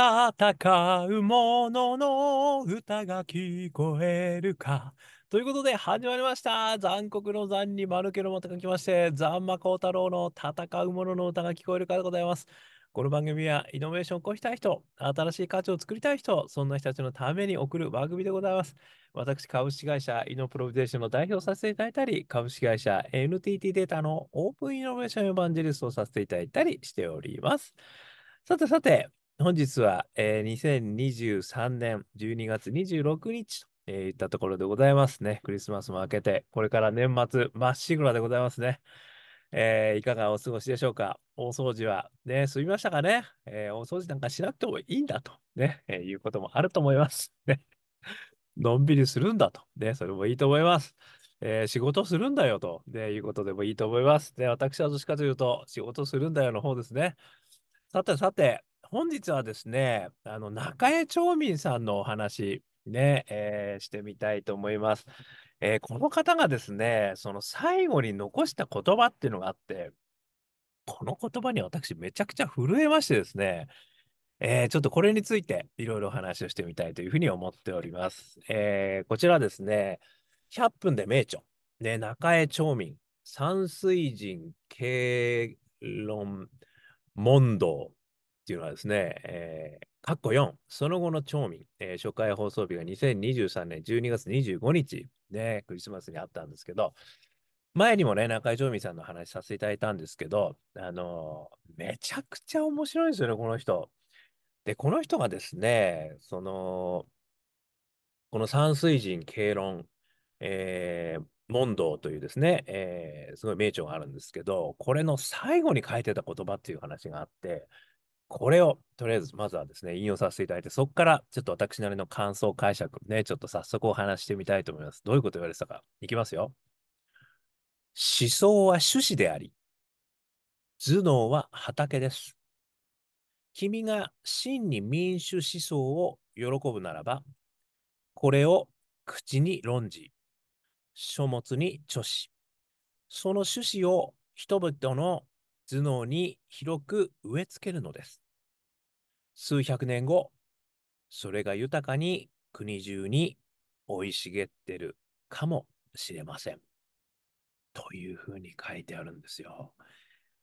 戦う者のの歌が聞こえるか。ということで始まりました。残酷の残に丸けのまたがきまして、残魔高太郎の戦う者の歌が聞こえるかでございます。この番組はイノベーションを起こしたい人、新しい価値を作りたい人、そんな人たちのために送る番組でございます。私、株式会社イノプロビゼーションの代表させていただいたり、株式会社 NTT データのオープンイノベーションエヴァンジェリストをさせていただいたりしております。さてさて、本日は、えー、2023年12月26日と、えー、いったところでございますね。クリスマスも明けて、これから年末まっしぐらでございますね。えー、いかがお過ごしでしょうか？大掃除はね、済みましたかね、えー、大掃除なんかしなくてもいいんだとね、えー、いうこともあると思います。ね。のんびりするんだと。ね、それもいいと思います。えー、仕事するんだよと、ね、いうことでもいいと思います。で、私はどっちかというと、仕事するんだよの方ですね。さてさて、本日はですね、あの、中江町民さんのお話、ね、えー、してみたいと思います。えー、この方がですね、その最後に残した言葉っていうのがあって、この言葉に私めちゃくちゃ震えましてですね、えー、ちょっとこれについていろいろお話をしてみたいというふうに思っております。えー、こちらですね、100分で名著、ね、中江町民、山水人経論問答っていうのはですね、えー、括弧4、その後の町民、えー、初回放送日が2023年12月25日、ね、クリスマスにあったんですけど、前にもね、中井町民さんの話させていただいたんですけど、あのー、めちゃくちゃ面白いんですよね、この人。で、この人がですね、その、この山水人経論、えー、問答というですね、えー、すごい名著があるんですけど、これの最後に書いてた言葉っていう話があって、これをとりあえずまずはですね、引用させていただいて、そこからちょっと私なりの感想解釈ね、ちょっと早速お話してみたいと思います。どういうこと言われてたか。いきますよ。思想は種子であり、頭脳は畑です。君が真に民主思想を喜ぶならば、これを口に論じ、書物に著し、その趣旨を人々の頭脳に広く植え付けるのです。数百年後、それが豊かに国中に生い茂ってるかもしれません。というふうに書いてあるんですよ。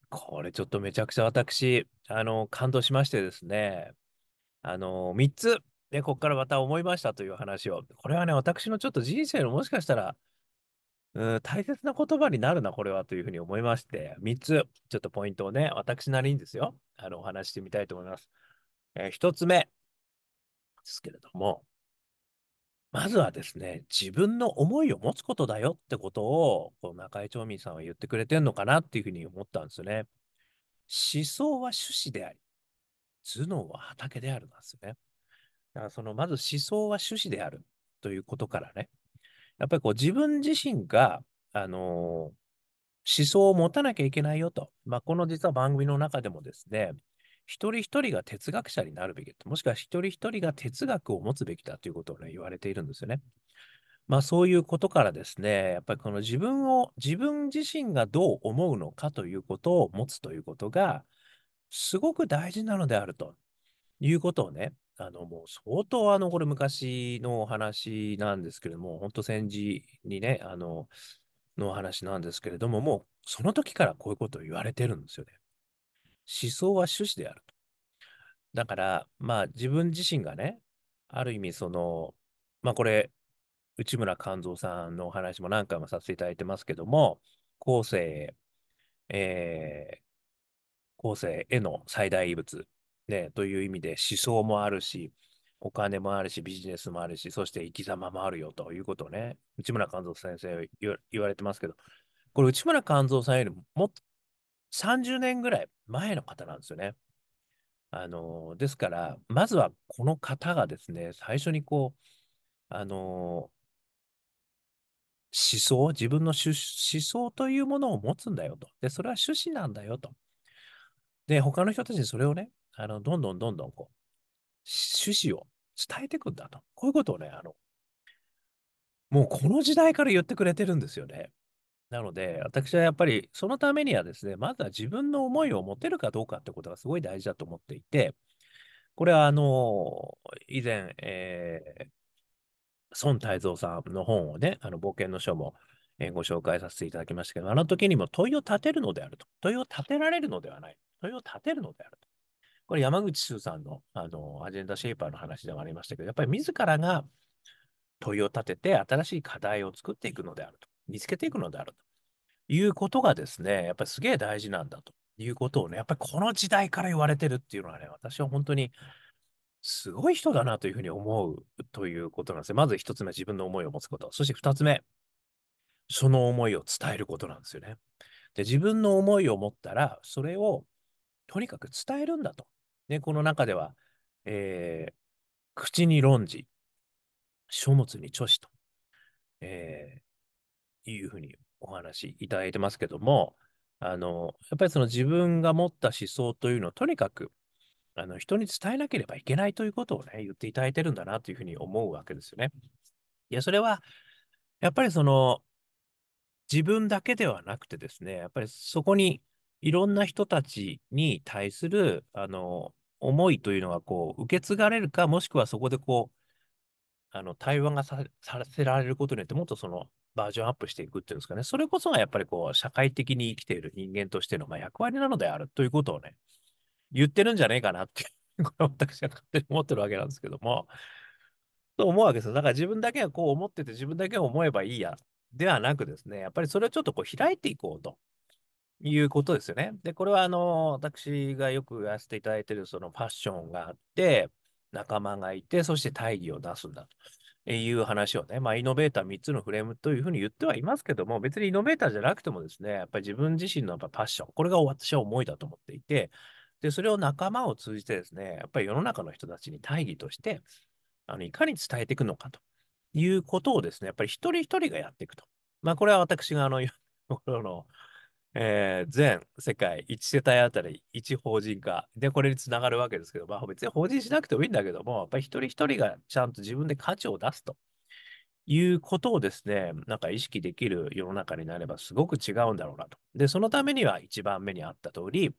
これちょっとめちゃくちゃ私、あの、感動しましてですね、あの、3つ、ね、ここからまた思いましたという話を、これはね、私のちょっと人生のもしかしたら、うん、大切な言葉になるな、これはというふうに思いまして、3つ、ちょっとポイントをね、私なりにですよ、あの、お話してみたいと思います。えー、1つ目ですけれども、まずはですね、自分の思いを持つことだよってことを、この中井町民さんは言ってくれてるのかなっていうふうに思ったんですよね。思想は種子であり、頭脳は畑であるなんですよね。だからその、まず思想は種子であるということからね、やっぱりこう自分自身が、あのー、思想を持たなきゃいけないよと。まあ、この実は番組の中でもですね、一人一人が哲学者になるべきもしくは一人一人が哲学を持つべきだということをね、言われているんですよね。まあそういうことからですね、やっぱりこの自分を、自分自身がどう思うのかということを持つということが、すごく大事なのであるということをね、あの、もう相当あの、これ昔のお話なんですけれども、本当戦時にね、あの、の話なんですけれども、もうその時からこういうことを言われてるんですよね。思想は趣旨であると。だから、まあ自分自身がね、ある意味その、まあこれ、内村勘三さんのお話も何回もさせていただいてますけども、後世、えー、後世への最大異物、ね、という意味で思想もあるし、お金もあるし、ビジネスもあるし、そして生き様もあるよということをね、内村勘三先生言われてますけど、これ内村勘三さんよりももっと30年ぐらい前の方なんですよね。あの、ですから、まずはこの方がですね、最初にこう、あの、思想、自分の思想というものを持つんだよと。で、それは趣旨なんだよと。で、他の人たちにそれをね、あの、どんどんどんどんこう、趣旨を伝えていくんだと。こういうことをね、あの、もうこの時代から言ってくれてるんですよね。なので、私はやっぱりそのためにはですね、まずは自分の思いを持てるかどうかってことがすごい大事だと思っていて、これはあの、以前、えー、孫泰造さんの本をね、あの冒険の書も、えーご紹介させていただきましたけど、あの時にも問いを立てるのであると。問いを立てられるのではない。問いを立てるのであると。これ山口周さんのあのアジェンダシェイパーの話でもありましたけど、やっぱり自らが問いを立てて新しい課題を作っていくのであると。見つけていくのであるということがですね、やっぱりすげえ大事なんだということをね、やっぱりこの時代から言われてるっていうのはね、私は本当にすごい人だなというふうに思うということなんですよ。まず一つ目、自分の思いを持つこと。そして二つ目、その思いを伝えることなんですよね。で、自分の思いを持ったら、それをとにかく伝えるんだと。ね、この中では、えー、口に論じ、書物に著しと、えー、いうふうにお話いただいてますけども、あの、やっぱりその自分が持った思想というのをとにかくあの人に伝えなければいけないということをね、言っていただいてるんだなというふうに思うわけですよね。いや、それは、やっぱりその、自分だけではなくてですね、やっぱりそこにいろんな人たちに対する、あの、思いというのがこう、受け継がれるか、もしくはそこでこう、あの、対話がささせられることによって、もっとその、バージョンアップしていくっていうんですかね、それこそがやっぱりこう、社会的に生きている人間としての、ま、役割なのであるということをね、言ってるんじゃねえかなって、これ私は勝手に思ってるわけなんですけども、と思うわけですよ。だから自分だけがこう思ってて、自分だけが思えばいいや、ではなくですね、やっぱりそれをちょっとこう開いていこうということですよね。で、これはあの、私がよくやらせていただいているそのファッションがあって、仲間がいて、そして大義を出すんだという話をね、まあ、イノベーター3つのフレームというふうに言ってはいますけども、別にイノベーターじゃなくてもですね、やっぱり自分自身のやっぱパッション、これが私は思いだと思っていて、で、それを仲間を通じてですね、やっぱり世の中の人たちに大義として、あのいかに伝えていくのかということをですね、やっぱり一人一人がやっていくと。まあ、これは私があの、の、えー、全世界1世帯あたり1法人化でこれにつながるわけですけど、まあ、別に法人しなくてもいいんだけども、やっぱり一人一人がちゃんと自分で価値を出すということをですね、なんか意識できる世の中になればすごく違うんだろうなと。で、そのためには一番目にあった通り、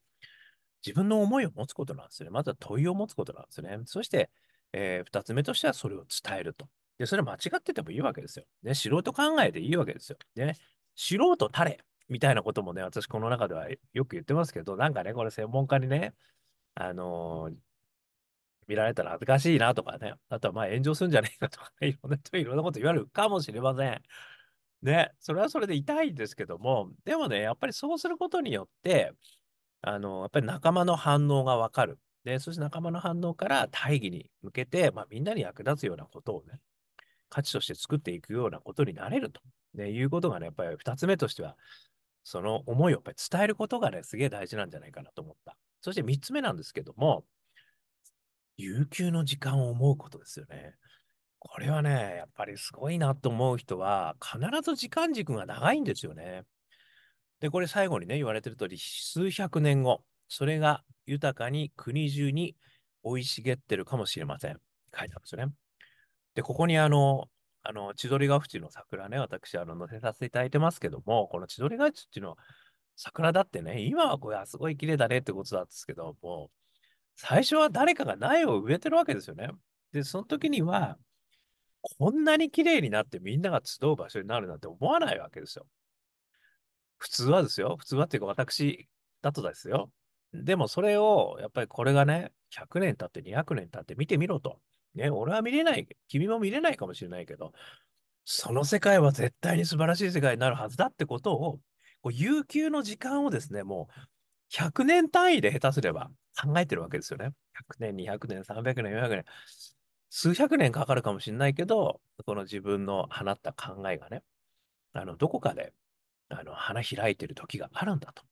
自分の思いを持つことなんですね。まずは問いを持つことなんですね。そして、えー、二つ目としてはそれを伝えると。で、それ間違っててもいいわけですよ。ね、素人考えでいいわけですよ。ね、素人たれみたいなこともね、私この中ではよく言ってますけど、なんかね、これ専門家にね、あのー、見られたら恥ずかしいなとかね、あとはまあ炎上するんじゃないかとか、いろんな人いろんなこと言われるかもしれません。ね、それはそれで痛いんですけども、でもね、やっぱりそうすることによって、あの、やっぱり仲間の反応がわかる。で、そして仲間の反応から大義に向けて、まあ、みんなに役立つようなことをね、価値として作っていくようなことになれると、ね、いうことがね、やっぱり二つ目としては、その思いをやっぱり伝えることがね、すげえ大事なんじゃないかなと思った。そして三つ目なんですけども、有給の時間を思うことですよね。これはね、やっぱりすごいなと思う人は、必ず時間軸が長いんですよね。で、これ最後にね、言われてる通り、数百年後、それが豊かに国中に生い茂ってるかもしれません。書いてあるんですよね。で、ここにあの、あの、千鳥ヶ淵の桜ね、私、あの、載せさせていただいてますけども、この千鳥ヶ淵っていうのは、桜だってね、今はこれ、すごい綺麗だねってことなんですけども、最初は誰かが苗を植えてるわけですよね。で、その時には、こんなに綺麗になってみんなが集う場所になるなんて思わないわけですよ。普通はですよ。普通はっていうか私だとですよ。でもそれを、やっぱりこれがね、100年経って200年経って見てみろと。ね、俺は見れない、君も見れないかもしれないけど、その世界は絶対に素晴らしい世界になるはずだってことを、こう悠久の時間をですね、もう100年単位で下手すれば考えてるわけですよね。100年、200年、300年、400年。数百年かかるかもしれないけど、この自分の放った考えがね、あの、どこかであの花開いてる時があるんだと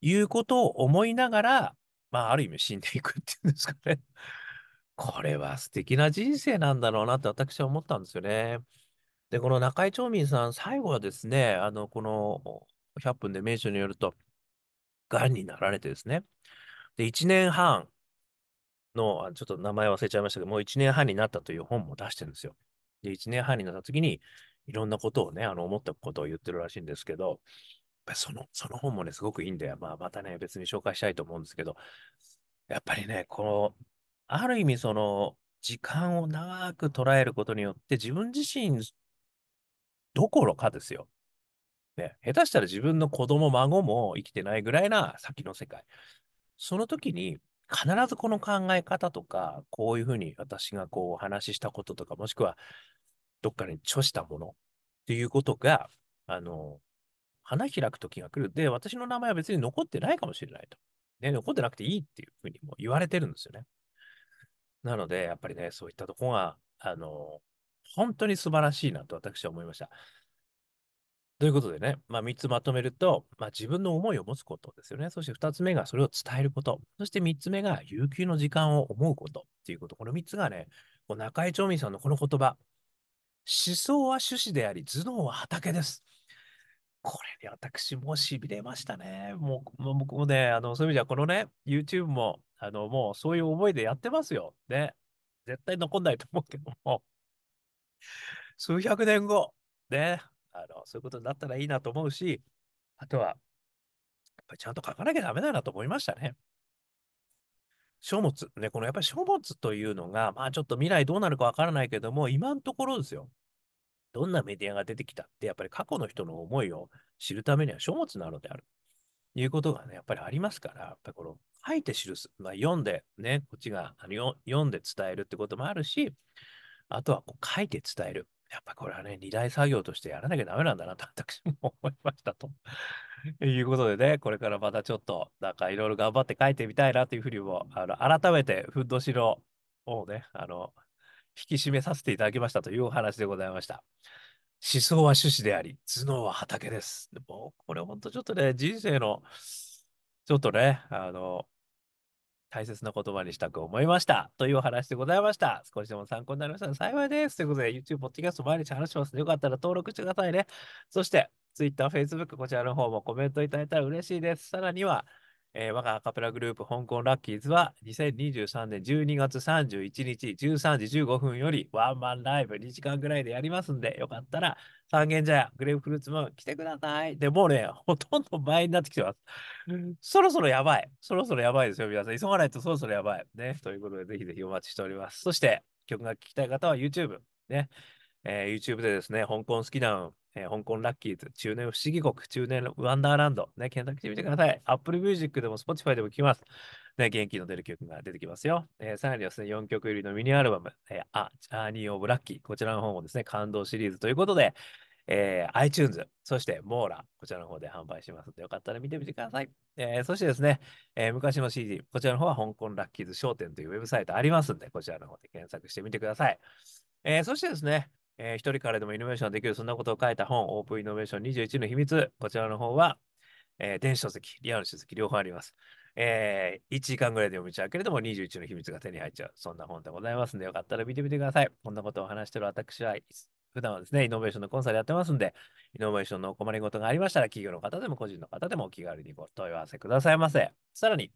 いうことを思いながら、まあ、ある意味死んでいくっていうんですかね。これは素敵な人生なんだろうなって私は思ったんですよね。で、この中井町民さん、最後はですね、あの、この100分で名所によると、がんになられてですね。で、1年半の、ちょっと名前忘れちゃいましたけど、もう1年半になったという本も出してるんですよ。で、1年半になった時に、いろんなことをね、あの、思ったことを言ってるらしいんですけど、やっぱその、その本もね、すごくいいんで、まあ、またね、別に紹介したいと思うんですけど、やっぱりね、この、ある意味その、時間を長く捉えることによって自分自身どころかですよ。ね、下手したら自分の子供、孫も生きてないぐらいな先の世界。その時に必ずこの考え方とか、こういうふうに私がこうお話ししたこととか、もしくはどっかに著したものっていうことが、あの、花開く時が来る。で、私の名前は別に残ってないかもしれないと。ね、残ってなくていいっていうふうにも言われてるんですよね。なので、やっぱりね、そういったところが、あの、本当に素晴らしいなと私は思いました。ということでね、まあ、3つまとめると、まあ、自分の思いを持つことですよね。そして2つ目がそれを伝えること。そして3つ目が有給の時間を思うことっていうこと。この3つがね、こう中井町民さんのこの言葉。思想は種子であり、頭脳は畑です。これに私も痺れましたね。もう、もう僕もね、あの、そういう意味じゃ、このね、YouTube も、あの、もうそういう思いでやってますよ。ね。絶対残んないと思うけども、数百年後、ね、あの、そういうことになったらいいなと思うし、あとは、やっぱりちゃんと書かなきゃダメだなと思いましたね。書物。ね、このやっぱり書物というのが、まあちょっと未来どうなるかわからないけども、今のところですよ。どんなメディアが出てきたって、やっぱり過去の人の思いを知るためには書物なのである。いうことがね、やっぱりありますから、やっぱりこの書いて記す。まあ読んでね、こっちが読んで伝えるってこともあるし、あとはこう書いて伝える。やっぱこれはね、二大作業としてやらなきゃダメなんだなと私も思いましたと。いうことでね、これからまたちょっと、なんかいろいろ頑張って書いてみたいなというふうにも、あの、改めて、ふんどしのをね、あの、引き締めさせていただきましたというお話でございました。思想は種子であり、頭脳は畑です。もう、これ本当ちょっとね、人生の、ちょっとね、あの、大切な言葉にしたく思いました。というお話でございました。少しでも参考になりましたら幸いです。ということで、YouTube、Podcast 毎日話しますので、よかったら登録してくださいね。そして、Twitter、Facebook、こちらの方もコメントいただいたら嬉しいです。さらには、えー、我がアカペラグループ香港ラッキーズは2023年12月31日13時15分よりワンマンライブ2時間ぐらいでやりますんで、よかったら三軒茶屋グレープフルーツも来てください。で、もうね、ほとんど倍になってきてます。そろそろやばい。そろそろやばいですよ、皆さん。急がないとそろそろやばい。ね。ということで、ぜひぜひお待ちしております。そして、曲が聴きたい方は YouTube。ね。えー、YouTube でですね、香港好きなえー、香港ラッキーズ、中年不思議国、中年ワンダーランド、ね、検索してみてください。Apple Music でも Spotify でも聴きます。ね、元気の出る曲が出てきますよ。えー、さらにですね、4曲入りのミニアルバム、えー、あ、ジャーニー・オブ・ラッキー、こちらの方もですね、感動シリーズということで、えー、iTunes、そしてモーラ、こちらの方で販売しますので、よかったら見てみてください。えー、そしてですね、えー、昔の CD、こちらの方は香港ラッキーズ商店というウェブサイトありますんで、こちらの方で検索してみてください。えー、そしてですね、えー、一人からでもイノベーションできる、そんなことを書いた本、オープンイノベーション21の秘密。こちらの方は、えー、電子書籍、リアル書籍、両方あります。えー、1時間ぐらいで読みちゃうけれども、21の秘密が手に入っちゃう。そんな本でございますので、よかったら見てみてください。こんなことを話してる私は、普段はですね、イノベーションのコンサルやってますんで、イノベーションのお困りごとがありましたら、企業の方でも個人の方でもお気軽にご問い合わせくださいませ。さらに、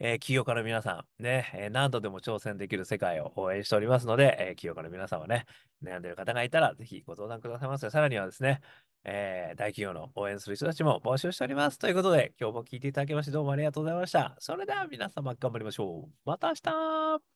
えー、起業家の皆さん、ね、えー、何度でも挑戦できる世界を応援しておりますので、えー、起業家の皆さんはね、悩んでいる方がいたら、ぜひご相談くださいませ。さらにはですね、え大企業の応援する人たちも募集しております。ということで、今日も聞いていただきましてどうもありがとうございました。それでは皆様頑張りましょう。また明日